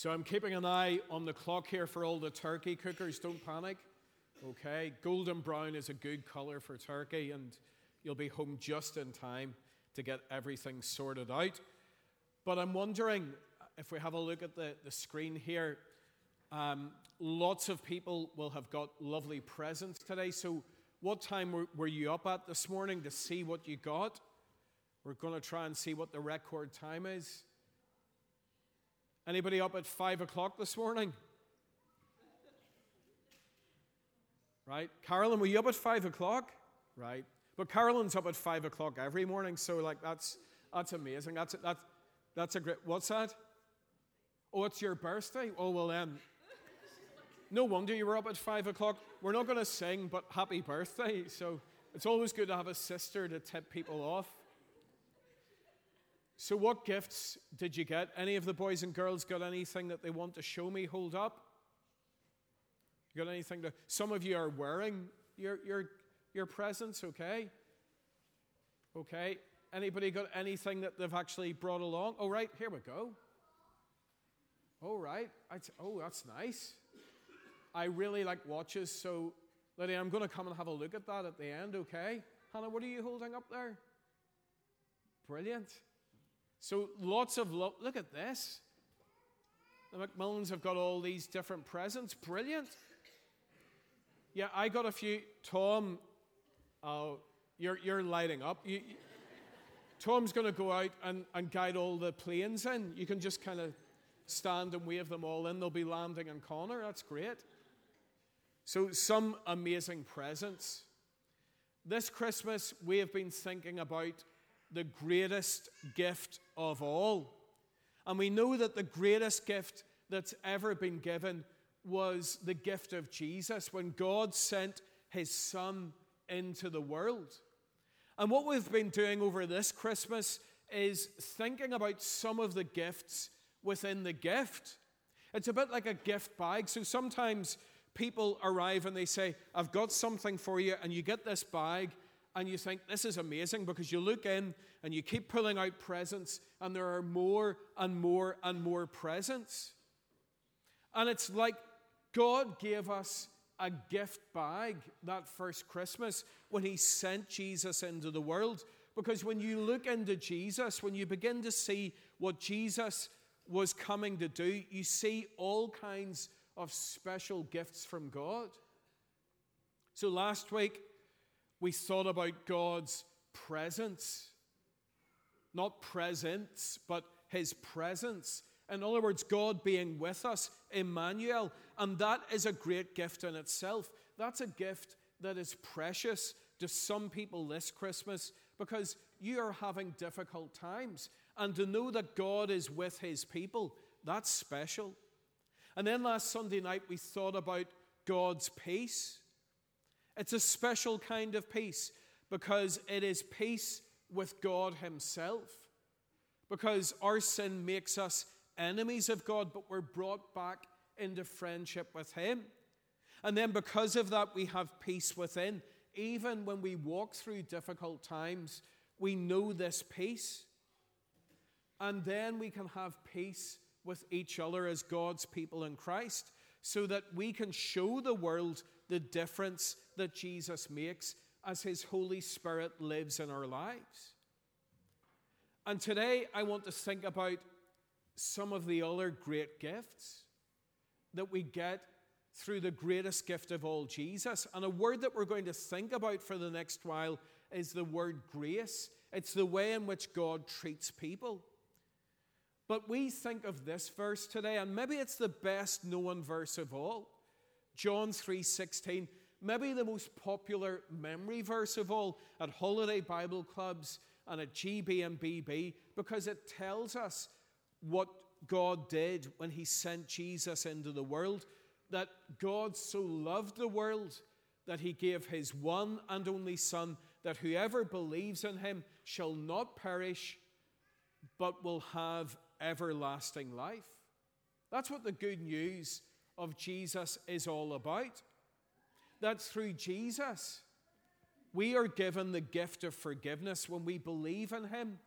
So I'm keeping an eye on the clock here for all the turkey cookers. Don't panic. Okay, golden brown is a good color for turkey, and you'll be home just in time to get everything sorted out. But I'm wondering if we have a look at the, the screen here, um, lots of people will have got lovely presents today. So, what time were, were you up at this morning to see what you got? We're going to try and see what the record time is. Anybody up at five o'clock this morning? Right? Carolyn, were you up at five o'clock? Right. But Carolyn's up at five o'clock every morning, so like that's that's amazing. That's that's that's a great. What's that? Oh, it's your birthday. Oh well, then. No wonder you were up at five o'clock. We're not going to sing, but happy birthday. So it's always good to have a sister to tip people off. So, what gifts did you get? Any of the boys and girls got anything that they want to show me? Hold up. You got anything to. Some of you are wearing your, your, your presents, okay? Okay. Anybody got anything that they've actually brought along? Oh, right, here we go. Oh, right. oh, that's nice. I really like watches, so Lydia, I'm going to come and have a look at that at the end, okay? Hannah, what are you holding up there? Brilliant. So lots of lo- look at this. The Macmillans have got all these different presents. Brilliant. Yeah, I got a few. Tom, uh, you're, you're lighting up. You, you, Tom's going to go out and, and guide all the planes in. You can just kind of stand and wave them all in. They'll be landing in Connor. That's great. So, some amazing presents. This Christmas, we have been thinking about the greatest gift of all. And we know that the greatest gift that's ever been given was the gift of Jesus when God sent his Son into the world. And what we've been doing over this Christmas is thinking about some of the gifts within the gift. It's a bit like a gift bag. So sometimes people arrive and they say, I've got something for you, and you get this bag, and you think this is amazing because you look in and you keep pulling out presents, and there are more and more and more presents. And it's like God gave us a gift bag that first Christmas when He sent Jesus into the world. Because when you look into Jesus, when you begin to see what Jesus was coming to do, you see all kinds of special gifts from God. So last week, we thought about God's presence. Not presents, but his presence. In other words, God being with us, Emmanuel. And that is a great gift in itself. That's a gift that is precious to some people this Christmas because you are having difficult times. And to know that God is with his people, that's special. And then last Sunday night, we thought about God's peace. It's a special kind of peace because it is peace with God Himself. Because our sin makes us enemies of God, but we're brought back into friendship with Him. And then because of that, we have peace within. Even when we walk through difficult times, we know this peace. And then we can have peace with each other as God's people in Christ so that we can show the world the difference that Jesus makes as His Holy Spirit lives in our lives. And today I want to think about some of the other great gifts that we get through the greatest gift of all, Jesus. And a word that we're going to think about for the next while is the word grace. It's the way in which God treats people. But we think of this verse today, and maybe it's the best known verse of all. John 3:16, maybe the most popular memory verse of all at holiday Bible clubs and at GB and BB because it tells us what God did when he sent Jesus into the world that God so loved the world that he gave his one and only son that whoever believes in him shall not perish but will have everlasting life. That's what the good news of Jesus is all about. That through Jesus, we are given the gift of forgiveness. When we believe in Him,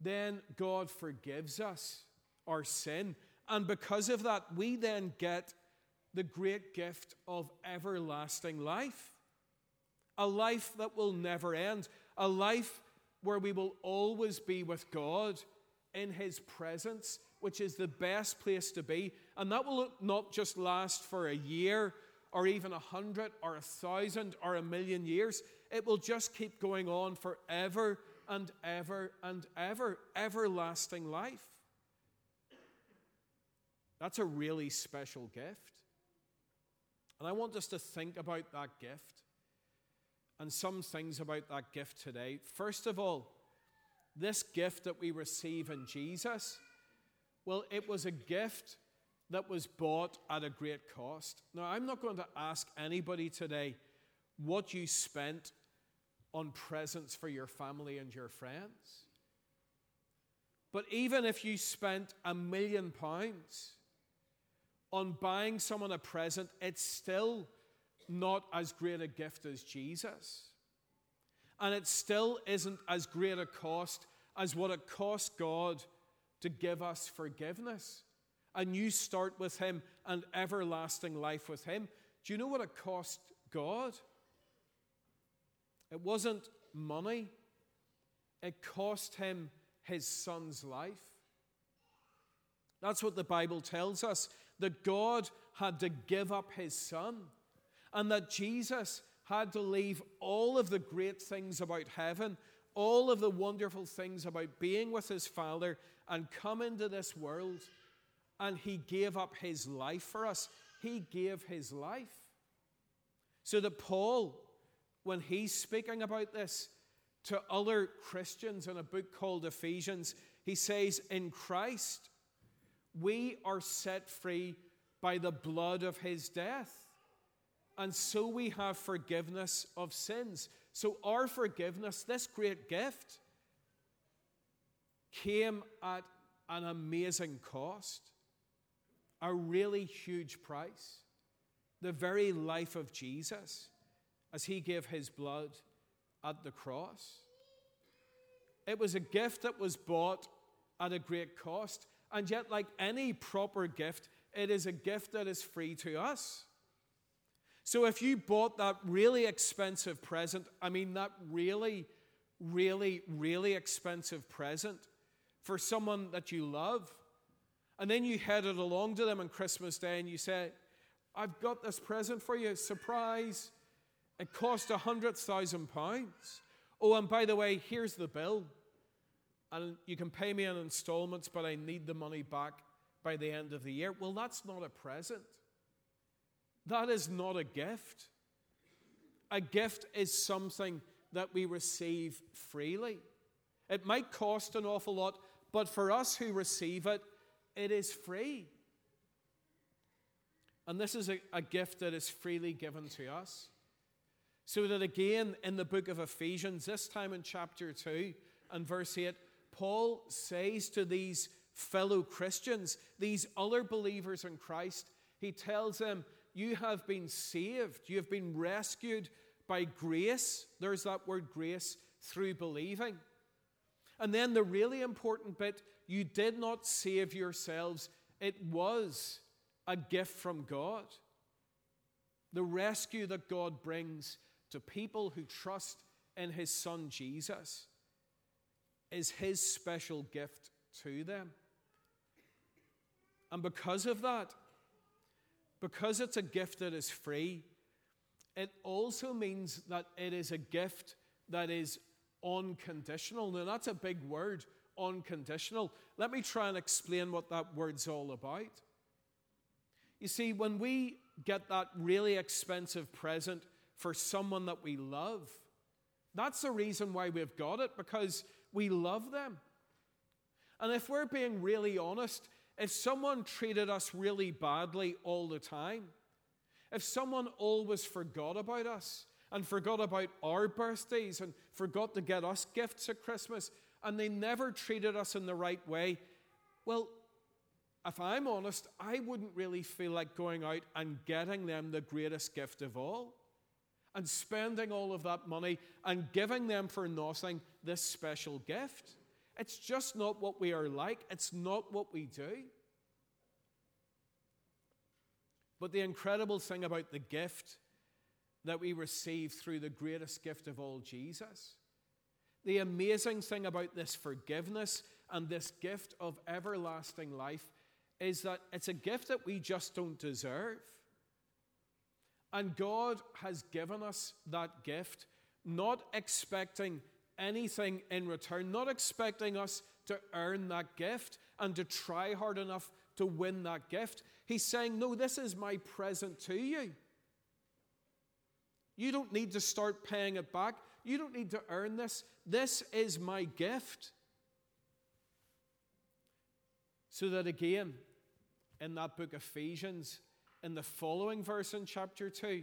then God forgives us our sin And because of that, we then get the great gift of everlasting life. A life that will never end. A life where we will always be with God in His presence, which is the best place to be. And that will not just last for a year or even a hundred or a thousand or a million years. It will just keep going on forever and ever and ever. Everlasting life. That's a really special gift. And I want us to think about that gift and some things about that gift today. First of all, this gift that we receive in Jesus, well, it was a gift that was bought at a great cost. Now, I'm not going to ask anybody today what you spent on presents for your family and your friends. But even if you spent a million pounds on buying someone a present, it's still not as great a gift as Jesus. And it still isn't as great a cost as what it cost God to give us forgiveness. A new start with Him and everlasting life with Him. Do you know what it cost God? It wasn't money, it cost Him His Son's life. That's what the Bible tells us that God had to give up His Son and that Jesus had to leave all of the great things about heaven, all of the wonderful things about being with his Father, and come into this world. And he gave up his life for us. He gave his life. So that Paul, when he's speaking about this to other Christians in a book called Ephesians, he says, In Christ, we are set free by the blood of his death and so we have forgiveness of sins. So, our forgiveness, this great gift, came at an amazing cost, a really huge price. The very life of Jesus as he gave his blood at the cross. It was a gift that was bought at a great cost, and yet, like any proper gift, it is a gift that is free to us. So if you bought that really expensive present, I mean, that really, really, really expensive present for someone that you love, and then you headed along to them on Christmas Day and you say, I've got this present for you, surprise. It cost a hundred thousand pounds. Oh, and by the way, here's the bill. And you can pay me in installments, but I need the money back by the end of the year. Well, that's not a present. That is not a gift. A gift is something that we receive freely. It might cost an awful lot, but for us who receive it, it is free. And this is a, a, gift that is freely given to us. So that again, in the book of Ephesians, this time in chapter 2 and verse 8, Paul says to these fellow Christians, these other believers in Christ, he tells them, you have been saved. You have been rescued by grace. There's that word grace through believing. And then the really important bit you did not save yourselves, it was a gift from God. The rescue that God brings to people who trust in His Son Jesus is His special gift to them. And because of that, because it's a gift that is free, it also means that it is a gift that is unconditional. Now, that's a big word, unconditional. Let me try and explain what that word's all about. You see, when we get that really expensive present for someone that we love, that's the reason why we've got it, because we love them. And if we're being really honest, if someone treated us really badly all the time, if someone always forgot about us and forgot about our birthdays and forgot to get us gifts at Christmas and they never treated us in the right way, well, if I'm honest, I wouldn't really feel like going out and getting them the greatest gift of all and spending all of that money and giving them for nothing this special gift. It's just not what we are like, it's not what we do. But the incredible thing about the gift that we receive through the greatest gift of all, Jesus, the amazing thing about this forgiveness and this gift of everlasting life is that it's a gift that we just don't deserve. And God has given us that gift, not expecting anything in return, not expecting us to earn that gift and to try hard enough to win that gift. He's saying, No, this is my present to you. You don't need to start paying it back. You don't need to earn this. This is my gift. So that again, in that book Ephesians, in the following verse in chapter 2,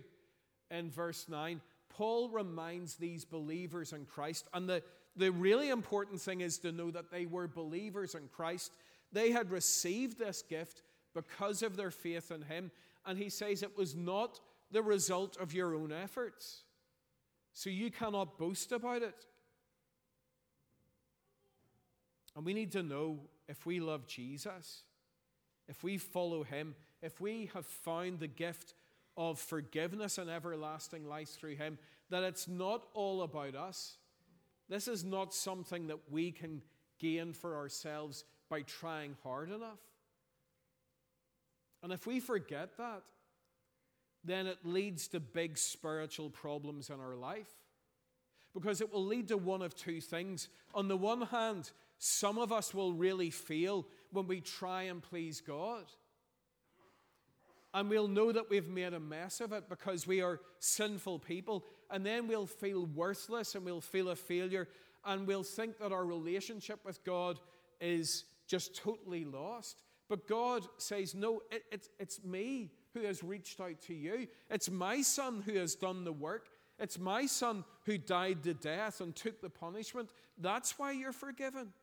in verse 9, Paul reminds these believers in Christ, and the, the really important thing is to know that they were believers in Christ. They had received this gift because of their faith in Him, and he says it was not the result of your own efforts. So you cannot boast about it. And we need to know if we love Jesus, if we follow Him, if we have found the gift of forgiveness and everlasting life through Him, that it's not all about us. This is not something that we can gain for ourselves by trying hard enough. And if we forget that, then it leads to big spiritual problems in our life. Because it will lead to one of two things. On the one hand, some of us will really feel when we try and please God. And we'll know that we've made a mess of it because we are sinful people. And then we'll feel worthless and we'll feel a failure. And we'll think that our relationship with God is just totally lost. But God says, No, it, it's, it's me who has reached out to you. It's my son who has done the work. It's my son who died the death and took the punishment. That's why you're forgiven.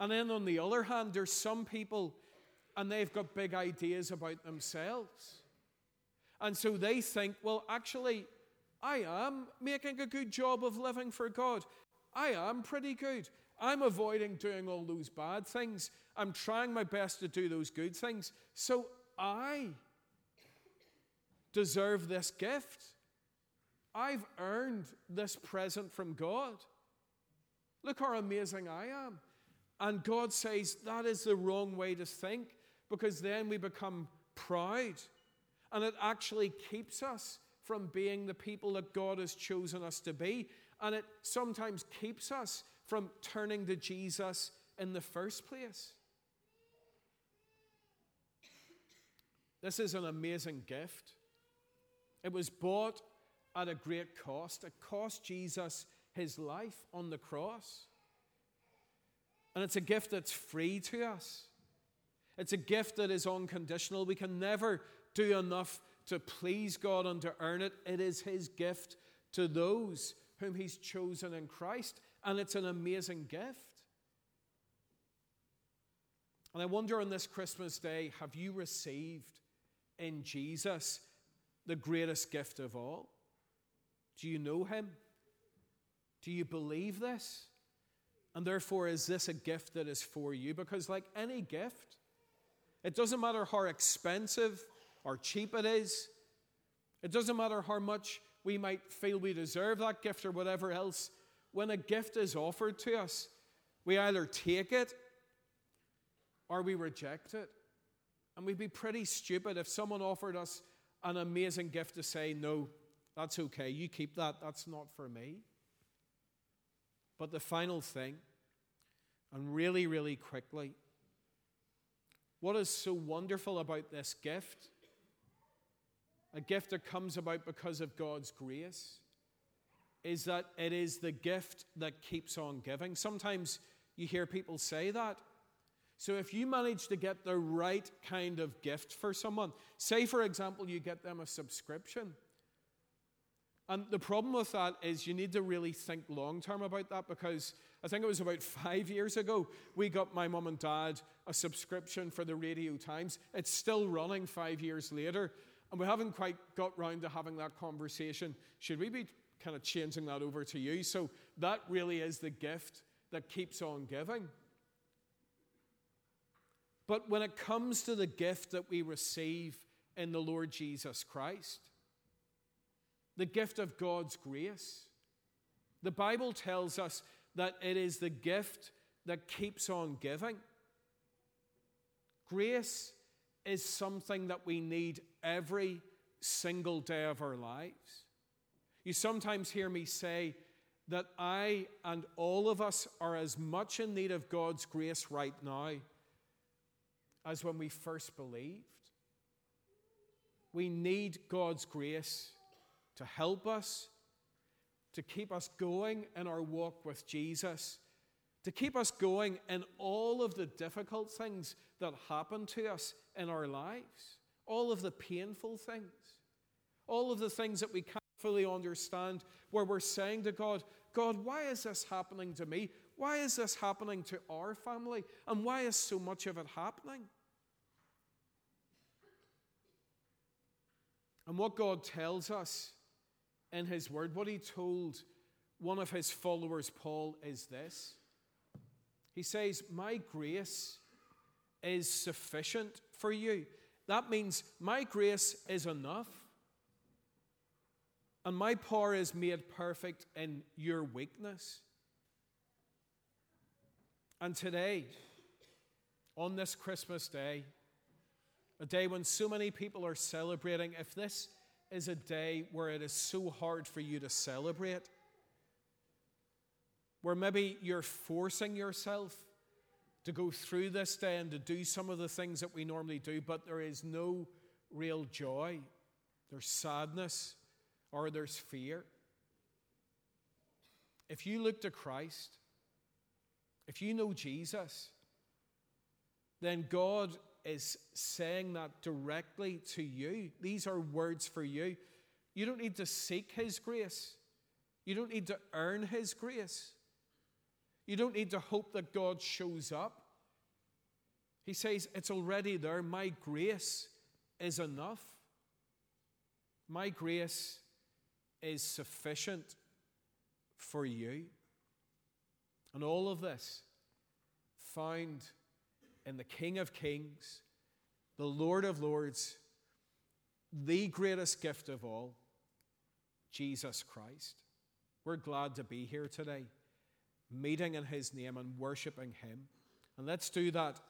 And then on the other hand, there's some people and they've got big ideas about themselves. And so they think, well, actually, I am making a good job of living for God. I am pretty good. I'm avoiding doing all those bad things. I'm trying my best to do those good things. So I deserve this gift. I've earned this present from God. Look how amazing I am. And God says that is the wrong way to think because then we become proud. And it actually keeps us from being the people that God has chosen us to be. And it sometimes keeps us from turning to Jesus in the first place. This is an amazing gift. It was bought at a great cost. It cost Jesus his life on the cross. And it's a gift that's free to us. It's a gift that is unconditional. We can never do enough to please God and to earn it. It is His gift to those whom He's chosen in Christ and it's an amazing gift. And I wonder on this Christmas day, have you received in Jesus the greatest gift of all? Do you know him? Do you believe this? And therefore, is this a gift that is for you? Because, like any gift, it doesn't matter how expensive or cheap it is, it doesn't matter how much we might feel we deserve that gift or whatever else when a gift is offered to us, we either take it or we reject it. And we'd be pretty stupid if someone offered us an amazing gift to say, No, that's okay, you keep that, that's not for me. But the final thing, and really, really quickly, what is so wonderful about this gift? A gift that comes about because of God's grace is that it is the gift that keeps on giving. Sometimes you hear people say that. So if you manage to get the right kind of gift for someone, say for example, you get them a subscription. And the problem with that is you need to really think long term about that because I think it was about five years ago we got my mum and dad a subscription for the Radio Times. It's still running five years later, and we haven't quite got round to having that conversation. Should we be kind of changing that over to you. So that really is the gift that keeps on giving. But when it comes to the gift that we receive in the Lord Jesus Christ, the gift of God's grace, the Bible tells us that it is the gift that keeps on giving. Grace is something that we need every single day of our lives. You sometimes hear me say that I and all of us are as much in need of God's grace right now as when we first believed. We need God's grace to help us, to keep us going in our walk with Jesus, to keep us going in all of the difficult things that happen to us in our lives, all of the painful things, all of the things that we can't fully understand, where we're saying to God, God, why is this happening to me? Why is this happening to our family? And why is so much of it happening? And what God tells us in His Word, what He told one of His followers, Paul, is this. He says, My grace is sufficient for you. That means my grace is enough. And my power is made perfect in your weakness. And today, on this Christmas day, a day when so many people are celebrating, if this is a day where it is so hard for you to celebrate, where maybe you're forcing yourself to go through this day and to do some of the things that we normally do, but there is no real joy. There's sadness or there's fear. If you look to Christ, if you know Jesus, then God is saying that directly to you. These are words for you. You don't need to seek His grace, you don't need to earn His grace. You don't need to hope that God shows up. He says, It's already there. My grace is enough. My grace is sufficient for you. And all of this found in the King of Kings, the Lord of Lords, the greatest gift of all, Jesus Christ. We're glad to be here today, meeting in His name and worshiping Him. And let's do that